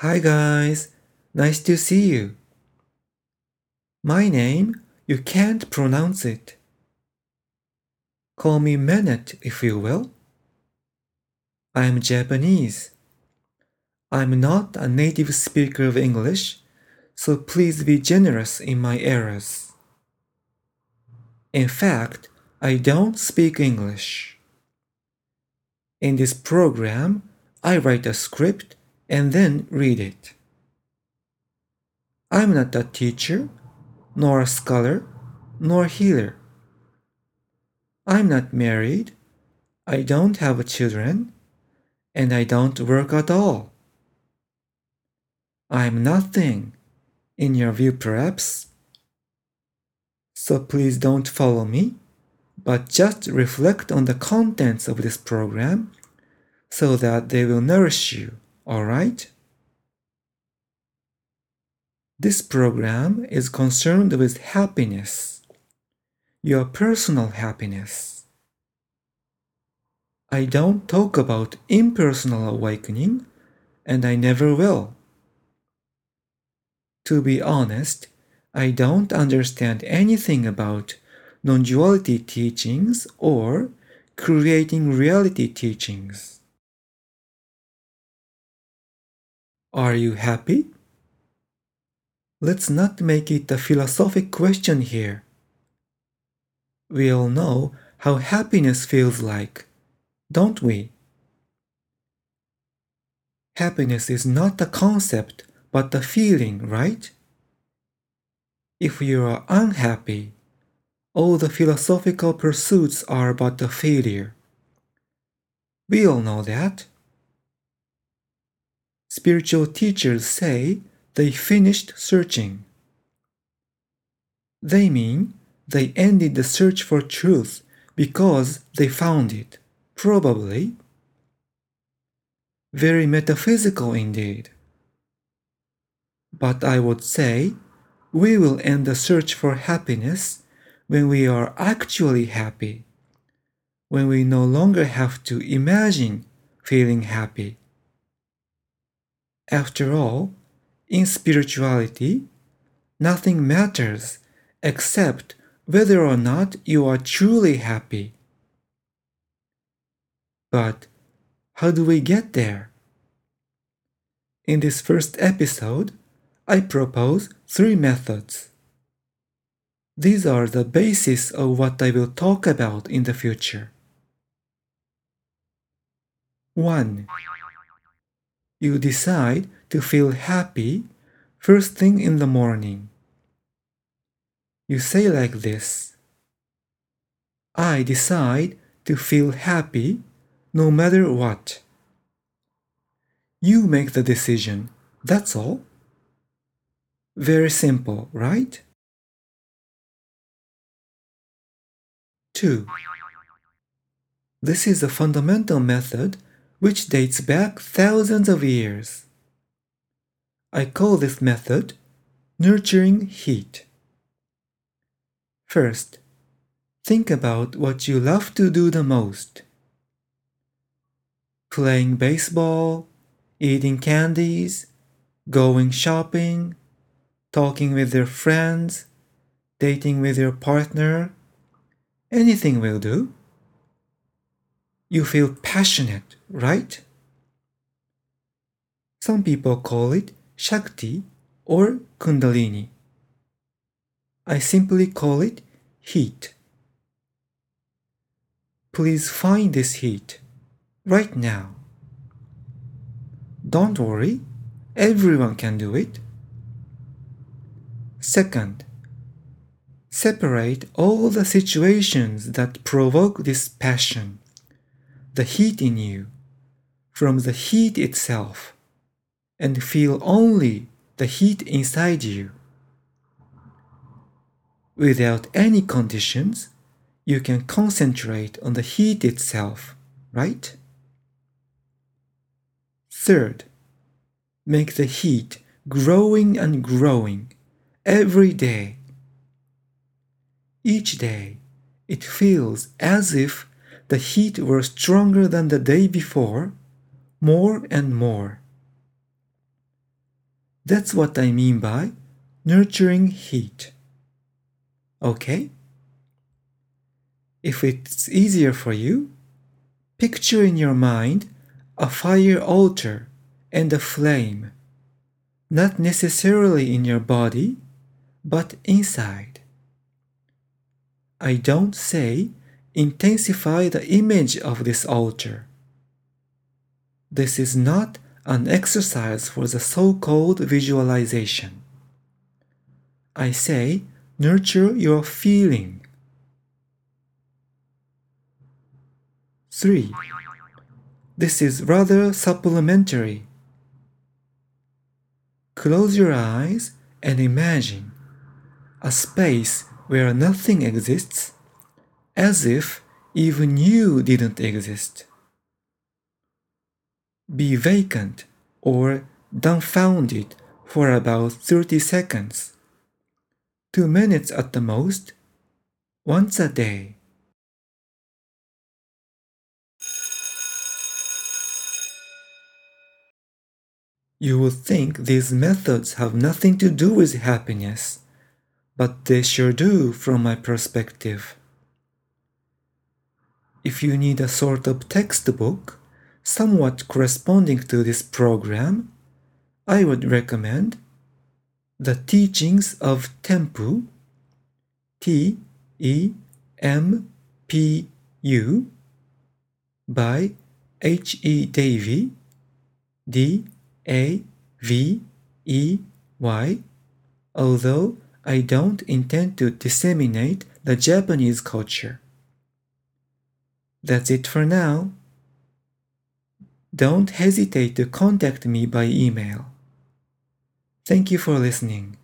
Hi guys, nice to see you. My name, you can't pronounce it. Call me Manet if you will. I'm Japanese. I'm not a native speaker of English, so please be generous in my errors. In fact, I don't speak English. In this program, I write a script and then read it. I'm not a teacher, nor a scholar, nor a healer. I'm not married, I don't have children, and I don't work at all. I'm nothing, in your view perhaps. So please don't follow me, but just reflect on the contents of this program so that they will nourish you, alright? This program is concerned with happiness, your personal happiness. I don't talk about impersonal awakening, and I never will. To be honest, I don't understand anything about non duality teachings or creating reality teachings. Are you happy? Let's not make it a philosophic question here. We all know how happiness feels like, don't we? Happiness is not a concept but a feeling, right? If you are unhappy, all the philosophical pursuits are but a failure. We all know that. Spiritual teachers say they finished searching. They mean they ended the search for truth because they found it, probably. Very metaphysical indeed. But I would say we will end the search for happiness when we are actually happy, when we no longer have to imagine feeling happy. After all, in spirituality, nothing matters except whether or not you are truly happy. But how do we get there? In this first episode, I propose three methods. These are the basis of what I will talk about in the future. 1. You decide to feel happy first thing in the morning. You say like this I decide to feel happy no matter what. You make the decision, that's all. Very simple, right? 2. This is a fundamental method which dates back thousands of years. I call this method nurturing heat. First, think about what you love to do the most. Playing baseball, eating candies, going shopping, talking with your friends, dating with your partner, anything will do. You feel passionate, right? Some people call it Shakti or Kundalini. I simply call it heat. Please find this heat right now. Don't worry, everyone can do it. Second, separate all the situations that provoke this passion, the heat in you, from the heat itself, and feel only the heat inside you. Without any conditions, you can concentrate on the heat itself, right? Third, make the heat growing and growing every day. Each day, it feels as if the heat were stronger than the day before, more and more. That's what I mean by nurturing heat. Okay? If it's easier for you, picture in your mind a fire altar and a flame, not necessarily in your body, but inside. I don't say intensify the image of this altar. This is not an exercise for the so called visualization. I say nurture your feeling. 3. This is rather supplementary. Close your eyes and imagine a space where nothing exists as if even you didn't exist. Be vacant or dumbfounded for about 30 seconds, 2 minutes at the most, once a day. You would think these methods have nothing to do with happiness, but they sure do from my perspective. If you need a sort of textbook somewhat corresponding to this program, I would recommend The Teachings of Tempu, T E M P U, by H. E. Davey, D A V E Y, although I don't intend to disseminate the Japanese culture. That's it for now. Don't hesitate to contact me by email. Thank you for listening.